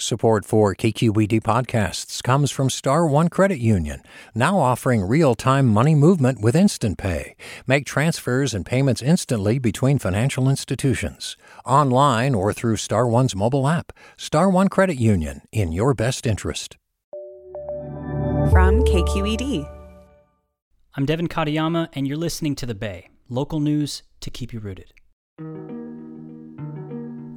Support for KQED podcasts comes from Star One Credit Union, now offering real-time money movement with Instant Pay. Make transfers and payments instantly between financial institutions, online or through Star One's mobile app. Star One Credit Union, in your best interest. From KQED. I'm Devin Katayama, and you're listening to The Bay, local news to keep you rooted.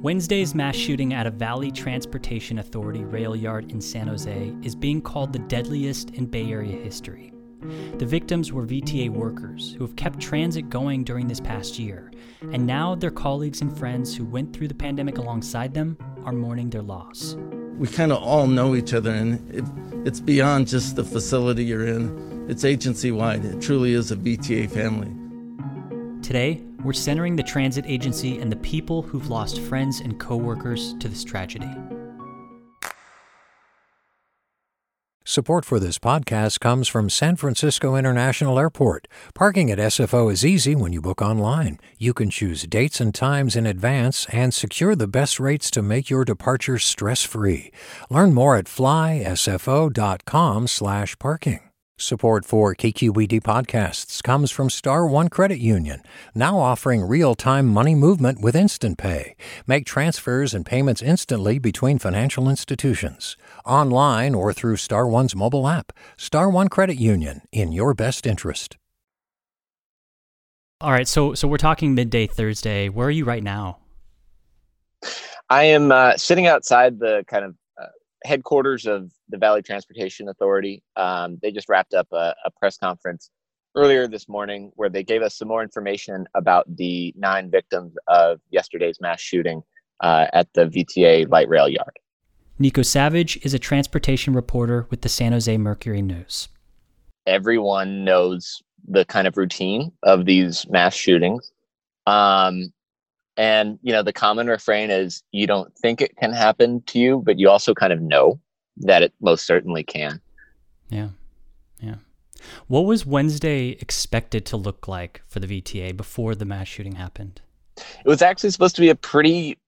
Wednesday's mass shooting at a Valley Transportation Authority rail yard in San Jose is being called the deadliest in Bay Area history. The victims were VTA workers who have kept transit going during this past year, and now their colleagues and friends who went through the pandemic alongside them are mourning their loss. We kind of all know each other, and it, it's beyond just the facility you're in, it's agency wide. It truly is a VTA family. Today, we're centering the transit agency and the people who've lost friends and coworkers to this tragedy. Support for this podcast comes from San Francisco International Airport. Parking at SFO is easy when you book online. You can choose dates and times in advance and secure the best rates to make your departure stress-free. Learn more at flysfo.com/parking. Support for KQED podcasts comes from Star One Credit Union, now offering real-time money movement with Instant Pay. Make transfers and payments instantly between financial institutions, online or through Star One's mobile app. Star One Credit Union, in your best interest. All right, so so we're talking midday Thursday. Where are you right now? I am uh, sitting outside the kind of headquarters of the Valley Transportation Authority. Um, they just wrapped up a, a, press conference earlier this morning where they gave us some more information about the nine victims of yesterday's mass shooting uh, at the VTA light rail yard. Nico Savidge is a transportation reporter with the San Jose Mercury News. Everyone knows the kind of routine of these mass shootings. Um, and you know the common refrain is you don't think it can happen to you but you also kind of know that it most certainly can. Yeah. Yeah. What was wednesday expected to look like for the vta before the mass shooting happened? It was actually supposed to be a pretty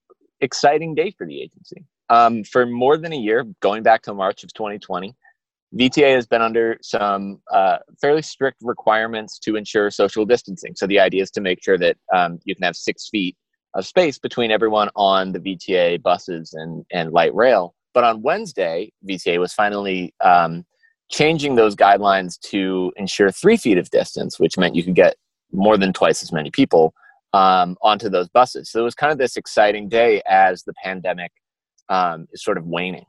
exciting day for the agency. Um, for more than a year going back to march of 2020 VTA has been under some uh, fairly strict requirements to ensure social distancing. So the idea is to make sure that um, you can have six feet of space between everyone on the VTA buses and, and light rail. But on Wednesday, VTA was finally um, changing those guidelines to ensure three feet of distance, which meant you could get more than twice as many people um, onto those buses. So it was kind of this exciting day as the pandemic um, is sort of waning.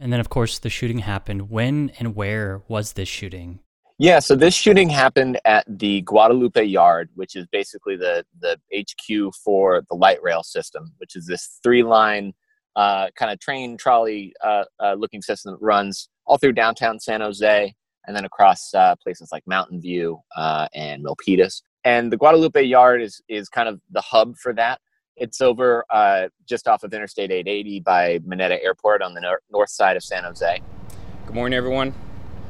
And then, of course, the shooting happened. When and where was this shooting? Yeah, so this shooting happened at the Guadalupe Yard, which is basically the the HQ for the light rail system, which is this three line uh, kind of train trolley uh, uh, looking system that runs all through downtown San Jose and then across uh, places like Mountain View uh, and Milpitas. And the Guadalupe Yard is is kind of the hub for that. It's over uh, just off of Interstate 880 by Mineta Airport on the nor- north side of San Jose. Good morning, everyone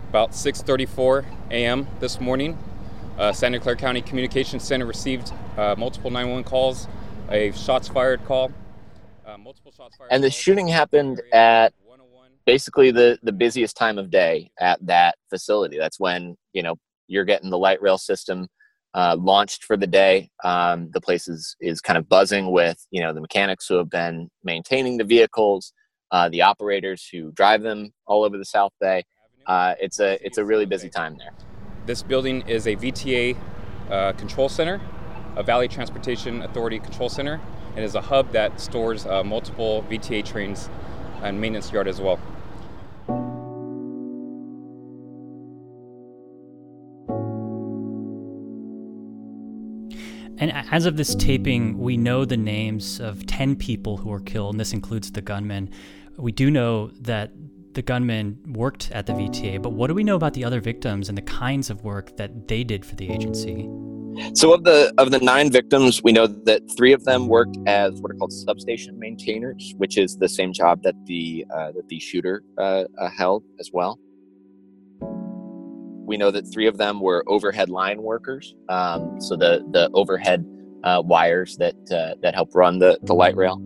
about 6:34 a.m. this morning. Uh, Santa Clara County Communications Center received uh, multiple 911 calls, a shots fired call, uh, multiple shots fired. And the shooting happened at basically the the busiest time of day at that facility. That's when you know you're getting the light rail system uh, launched for the day. Um, the place is is kind of buzzing with you know the mechanics who have been maintaining the vehicles, uh, the operators who drive them all over the South Bay uh, it's a it's a really busy time there. This building is a VTA uh, control center, a Valley Transportation Authority control center, and is a hub that stores uh, multiple VTA trains and maintenance yard as well. And as of this taping, we know the names of 10 people who were killed, and this includes the gunman. We do know that the gunman worked at the VTA, but what do we know about the other victims and the kinds of work that they did for the agency? So of the of the nine victims, we know that three of them worked as what are called substation maintainers, which is the same job that the uh, that the shooter uh, uh, held as well. We know that three of them were overhead line workers, um, so the the overhead uh, wires that uh, that help run the the light rail.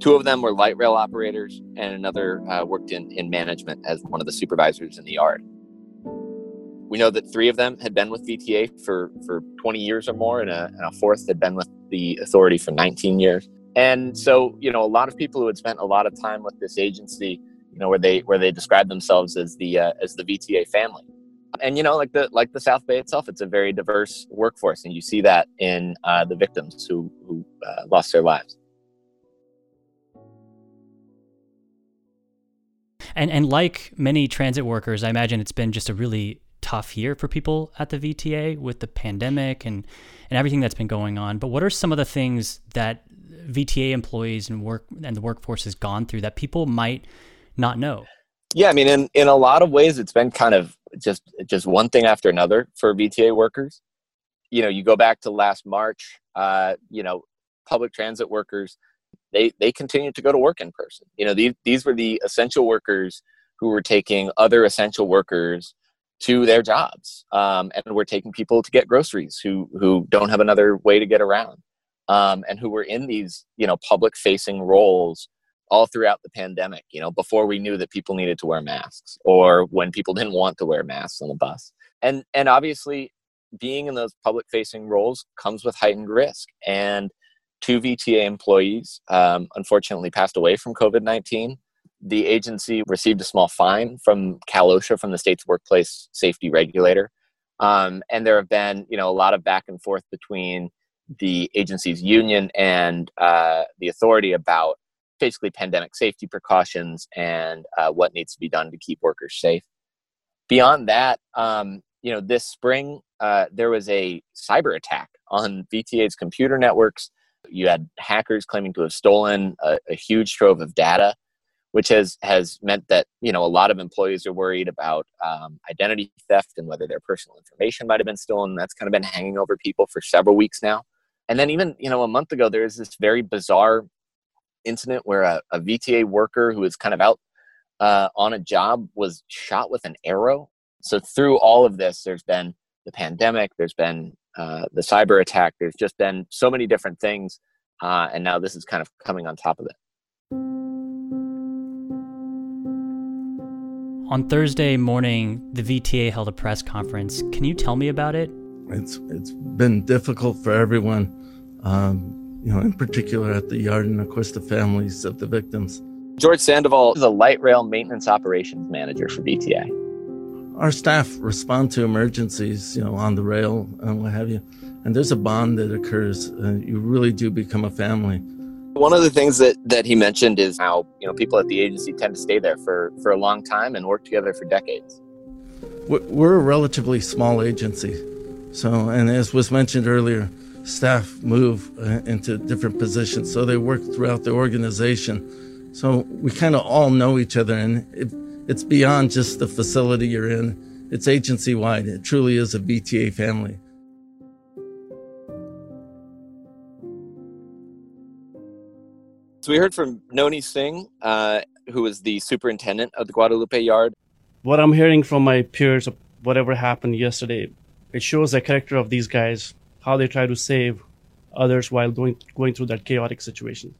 Two of them were light rail operators, and another uh, worked in in management as one of the supervisors in the yard. We know that three of them had been with VTA for, for 20 years or more, and a, and a fourth had been with the authority for 19 years. And so, you know, a lot of people who had spent a lot of time with this agency, you know, where they where they describe themselves as the uh, as the VTA family. And you know, like the like the South Bay itself, it's a very diverse workforce, and you see that in uh, the victims who who uh, lost their lives. And and like many transit workers, I imagine it's been just a really tough year for people at the VTA with the pandemic and and everything that's been going on. But what are some of the things that VTA employees and work and the workforce has gone through that people might not know? Yeah, I mean, in in a lot of ways, it's been kind of just just one thing after another for VTA workers. You know, you go back to last March. Uh, you know, public transit workers they they continued to go to work in person. You know, these these were the essential workers who were taking other essential workers to their jobs um, and we're taking people to get groceries who who don't have another way to get around um, and who were in these you know public facing roles all throughout the pandemic you know before we knew that people needed to wear masks or when people didn't want to wear masks on the bus and and obviously being in those public facing roles comes with heightened risk and two vta employees um, unfortunately passed away from covid-19 the agency received a small fine from Cal OSHA, from the state's workplace safety regulator. Um, and there have been, you know, a lot of back and forth between the agency's union and uh, the authority about basically pandemic safety precautions and uh, what needs to be done to keep workers safe. Beyond that, um, you know, this spring uh, there was a cyber attack on VTA's computer networks. You had hackers claiming to have stolen a, a huge trove of data which has has meant that you know a lot of employees are worried about um, identity theft and whether their personal information might have been stolen. That's kind of been hanging over people for several weeks now. And then even you know a month ago, there was this very bizarre incident where a, a VTA worker who was kind of out uh, on a job was shot with an arrow. So through all of this, there's been the pandemic, there's been uh, the cyber attack, there's just been so many different things, uh, and now this is kind of coming on top of it. On Thursday morning, the VTA held a press conference. Can you tell me about it? It's it's been difficult for everyone, um, you know, in particular at the yard and of course the families of the victims. George Sandoval is a light rail maintenance operations manager for VTA. Our staff respond to emergencies, you know, on the rail and what have you. And there's a bond that occurs. Uh, you really do become a family. One of the things that, that he mentioned is how you know people at the agency tend to stay there for, for a long time and work together for decades. We're a relatively small agency, so and as was mentioned earlier, staff move uh, into different positions, so they work throughout the organization. So we kind of all know each other, and it, it's beyond just the facility you're in. It's agency wide. It truly is a VTA family. So we heard from Noni Singh, uh, who is the superintendent of the Guadalupe Yard. What I'm hearing from my peers of whatever happened yesterday, it shows the character of these guys, how they try to save others while going going through that chaotic situation.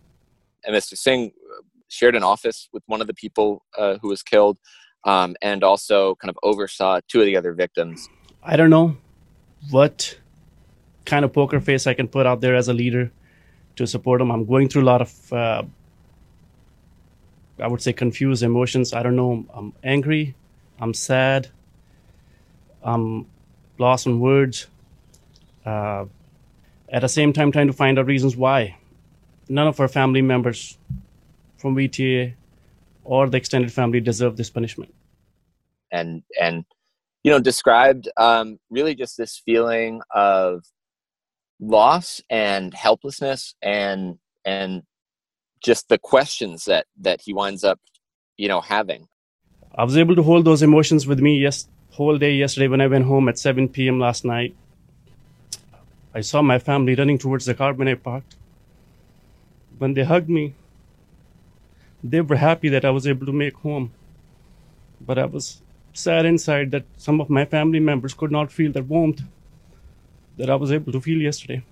And Mr. Singh shared an office with one of the people uh, who was killed, um, and also kind of oversaw two of the other victims. I don't know what kind of poker face I can put out there as a leader to support them. I'm going through a lot of, uh, I would say, confused emotions. I don't know. I'm angry. I'm sad. I'm lost in words. Uh, at the same time, trying to find out reasons why. None of our family members from VTA or the extended family deserve this punishment. And and you know described um, really just this feeling of loss and helplessness and and just the questions that that he winds up you know having i was able to hold those emotions with me yes whole day yesterday when i went home at 7 p.m last night I saw my family running towards the car when I parked. When they hugged me, they were happy that I was able to make home. But I was sad inside that some of my family members could not feel that warmth that I was able to feel yesterday.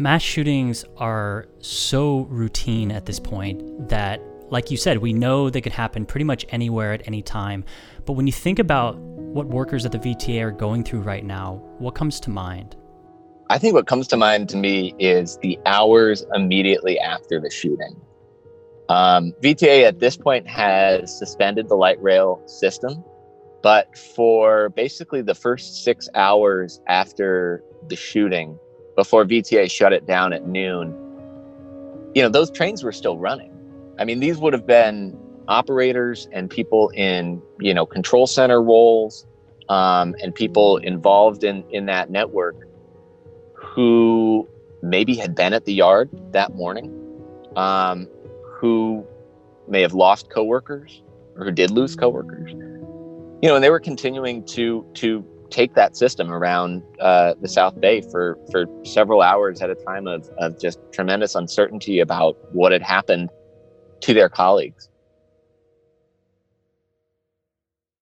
mass shootings are so routine at this point that, like you said, we know they could happen pretty much anywhere at any time. But when you think about what workers at the VTA are going through right now, what comes to mind? I think what comes to mind to me is the hours immediately after the shooting. Um, VTA at this point has suspended the light rail system, but for basically the first six hours after the shooting, before VTA shut it down at noon, you know, those trains were still running. I mean, these would have been operators and people in, you know, control center roles um, and people involved in, in that network who maybe had been at the yard that morning, um, who may have lost coworkers or who did lose coworkers. You know, and they were continuing to to take that system around uh, the South Bay for for several hours at a time of of just tremendous uncertainty about what had happened to their colleagues.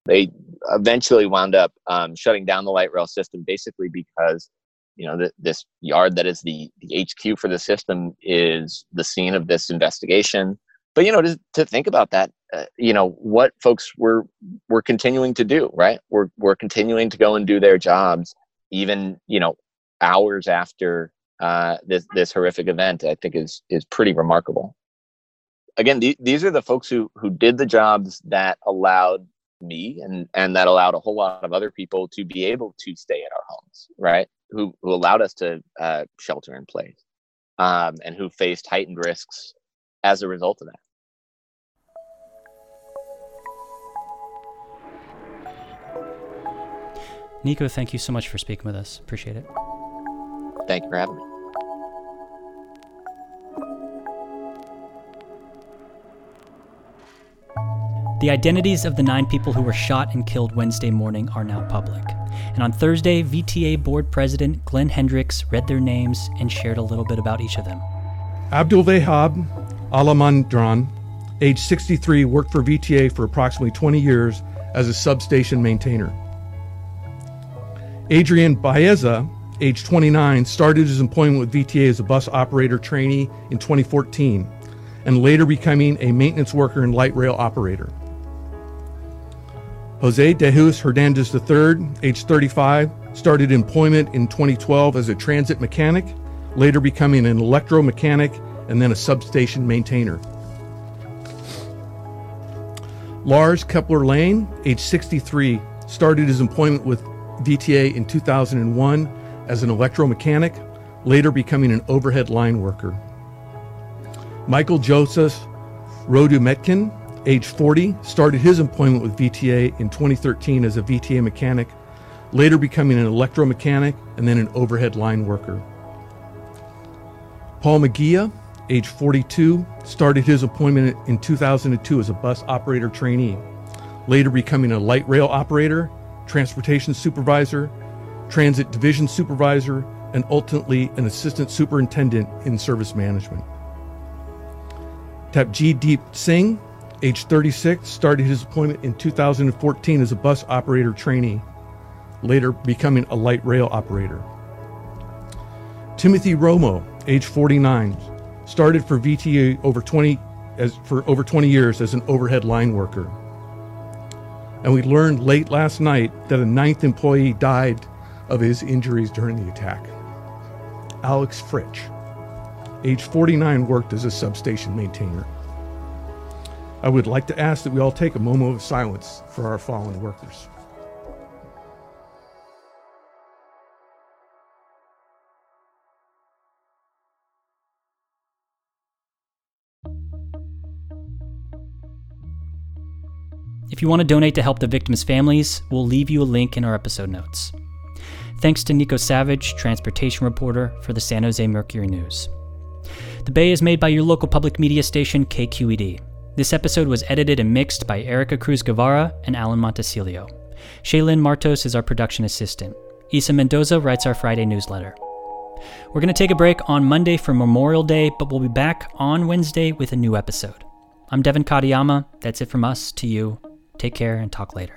They eventually wound up um, shutting down the light rail system, basically because you know the, this yard that is the the HQ for the system is the scene of this investigation. But you know, to, to think about that uh, you know what folks were were continuing to do right we're we're continuing to go and do their jobs even you know hours after uh, this this horrific event i think is is pretty remarkable again th- these are the folks who who did the jobs that allowed me and and that allowed a whole lot of other people to be able to stay at our homes right who who allowed us to uh, shelter in place um, and who faced heightened risks as a result of that Nico, thank you so much for speaking with us. Appreciate it. Thank you for having me. The identities of the nine people who were shot and killed Wednesday morning are now public. And on Thursday, VTA board president Glenn Hendricks read their names and shared a little bit about each of them. Abdul Vehab Alamandran, age 63, worked for VTA for approximately 20 years as a substation maintainer. Adrian Balleza, age 29, started his employment with VTA as a bus operator trainee in 2014 and later becoming a maintenance worker and light rail operator. Jose de Jesus Hernandez III, age 35, started employment in 2012 as a transit mechanic, later becoming an electromechanic and then a substation maintainer. Lars Kepler Lane, age 63, started his employment with VTA in 2001 as an electromechanic, later becoming an overhead line worker. Michael Joseph Rudometkin, age 40, started his employment with VTA in 2013 as a VTA mechanic, later becoming an electromechanic and then an overhead line worker. Paul Megia, age 42, started his employment in 2002 as a bus operator trainee, later becoming a light rail operator transportation supervisor, transit division supervisor, and ultimately an assistant superintendent in service management. Taptejdeep Singh, age 36, started his employment in 2014 as a bus operator trainee, later becoming a light rail operator. Timothy Romo, age 49, started for VTA over 20 as for over 20 years as an overhead line worker and we learned late last night that a ninth employee died of his injuries during the attack. Alex Fritch, age 49, worked as a substation maintainer. I would like to ask that we all take a moment of silence for our fallen workers. If you want to donate to help the victims' families, we'll leave you a link in our episode notes. Thanks to Nico Savidge, transportation reporter for the San Jose Mercury News. The Bay is made by your local public media station, KQED. This episode was edited and mixed by Erica Cruz Guevara and Alan Montecillo. Shaylin Martos is our production assistant. Isa Mendoza writes our Friday newsletter. We're going to take a break on Monday for Memorial Day, but we'll be back on Wednesday with a new episode. I'm Devin Katayama. That's it from us to you. Take care and talk later.